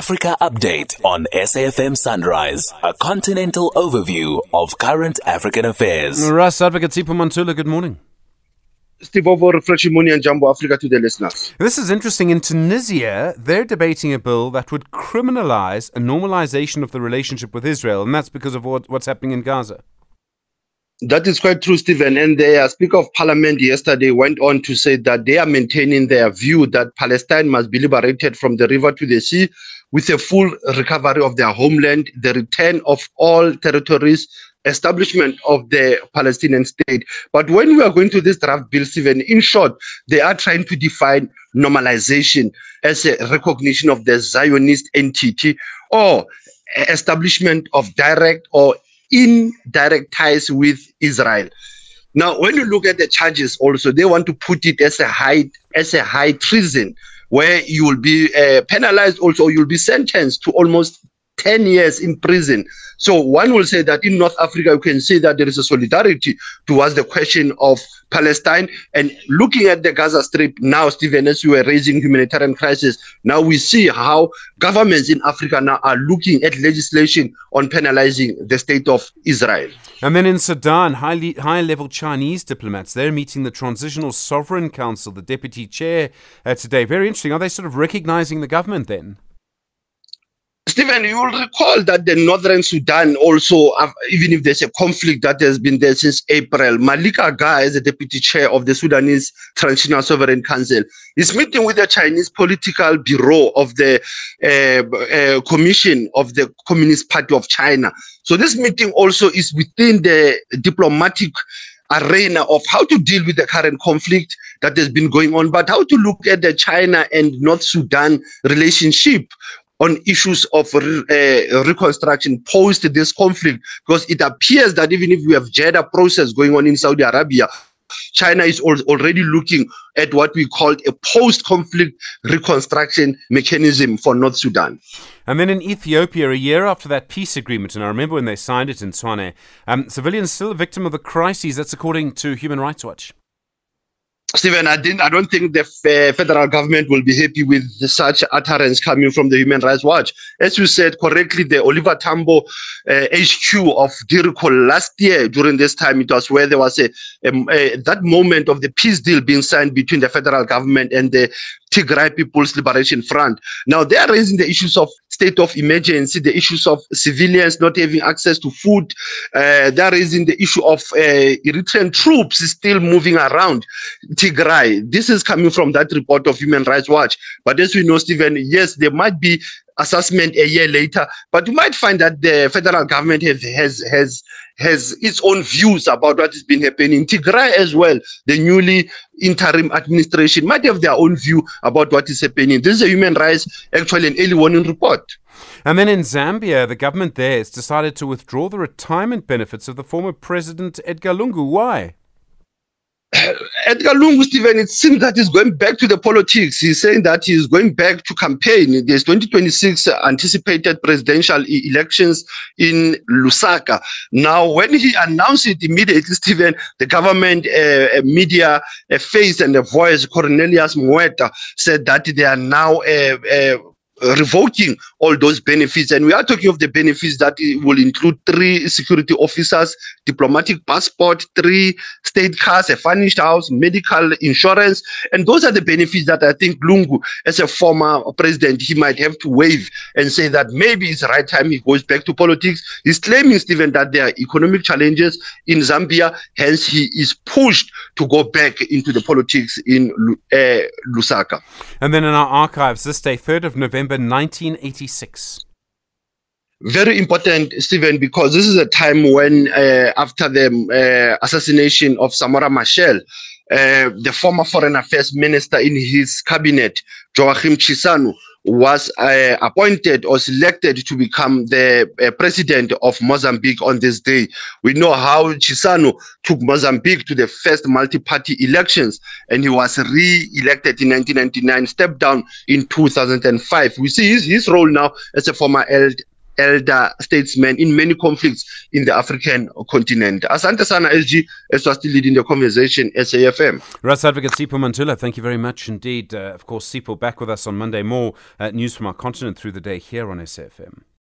Africa update on SAFM Sunrise, a continental overview of current African affairs. Russ Advocate Sipho Mantula, good morning. Steve Ovo, Refreshing Money and Jumbo Africa to the listeners. This is interesting. In Tunisia, they're debating a bill that would criminalize a normalization of the relationship with Israel, and that's because of what, what's happening in Gaza. That is quite true, Stephen. And the uh, Speaker of Parliament yesterday went on to say that they are maintaining their view that Palestine must be liberated from the river to the sea with a full recovery of their homeland, the return of all territories, establishment of the Palestinian state. But when we are going to this draft bill, Stephen, in short, they are trying to define normalization as a recognition of the Zionist entity or establishment of direct or indirect ties with Israel. Now, when you look at the charges, also they want to put it as a high as a high treason, where you will be uh, penalized. Also, you'll be sentenced to almost 10 years in prison. So one will say that in North Africa, you can see that there is a solidarity towards the question of Palestine. And looking at the Gaza Strip now, Stephen, as you were raising humanitarian crisis, now we see how governments in Africa now are looking at legislation on penalizing the state of Israel. And then in Sudan, high, high level Chinese diplomats, they're meeting the Transitional Sovereign Council, the deputy chair uh, today. Very interesting. Are they sort of recognizing the government then? Stephen, you will recall that the northern Sudan also, even if there's a conflict that has been there since April, Malik Agar, is the deputy chair of the Sudanese Transitional Sovereign Council, is meeting with the Chinese political bureau of the uh, uh, Commission of the Communist Party of China. So this meeting also is within the diplomatic arena of how to deal with the current conflict that has been going on, but how to look at the China and North Sudan relationship on issues of uh, reconstruction post this conflict because it appears that even if we have Jeddah process going on in Saudi Arabia, China is already looking at what we call a post-conflict reconstruction mechanism for North Sudan. And then in Ethiopia, a year after that peace agreement, and I remember when they signed it in Tshwane, um, civilians still a victim of the crises. That's according to Human Rights Watch. Stephen, I, didn't, I don't think the federal government will be happy with such utterance coming from the Human Rights Watch. As you said correctly, the Oliver Tambo uh, HQ of DIRCO last year during this time, it was where there was a, a, a, that moment of the peace deal being signed between the federal government and the Tigray People's Liberation Front. Now they are raising the issues of state of emergency, the issues of civilians not having access to food. Uh, they are raising the issue of uh, Eritrean troops still moving around Tigray. This is coming from that report of Human Rights Watch. But as we know, Stephen, yes, there might be assessment a year later. But you might find that the federal government has has has has its own views about what has been happening. Tigray as well, the newly interim administration might have their own view about what is happening. This is a human rights actually an early warning report. And then in Zambia, the government there has decided to withdraw the retirement benefits of the former president Edgar Lungu. Why? Edgar Lungu, Stephen, it seems that he's going back to the politics. He's saying that he's going back to campaign. There's 2026 anticipated presidential elections in Lusaka. Now, when he announced it immediately, Stephen, the government uh, media uh, face and the voice, Cornelius Mweetwa, said that they are now uh, uh revoking all those benefits. And we are talking of the benefits that will include three security officers, diplomatic passport, three state cars, a furnished house, medical insurance. And those are the benefits that I think Lungu, as a former president, he might have to waive and say that maybe it's the right time he goes back to politics. He's claiming, Stephen, that there are economic challenges in Zambia. Hence, he is pushed to go back into the politics in uh, Lusaka. And then in our archives, this day, 3rd of November, November 1986? Very important, Stephen, because this is a time when, uh, after the uh, assassination of Samora Machel, uh, the former foreign affairs minister in his cabinet, Joaquim Chissano, was uh, appointed or selected to become the uh, president of Mozambique on this day. We know how Chissano took Mozambique to the first multi-party elections and he was re-elected in 1999, stepped down in 2005. We see his, his role now as a former elder statesmen in many conflicts in the African continent. Asante sana SG, as was still leading the conversation, SAFM. Rights Advocate Sipho Mantula, thank you very much indeed. Uh, of course, Sipho back with us on Monday. More uh, news from our continent through the day here on SAFM.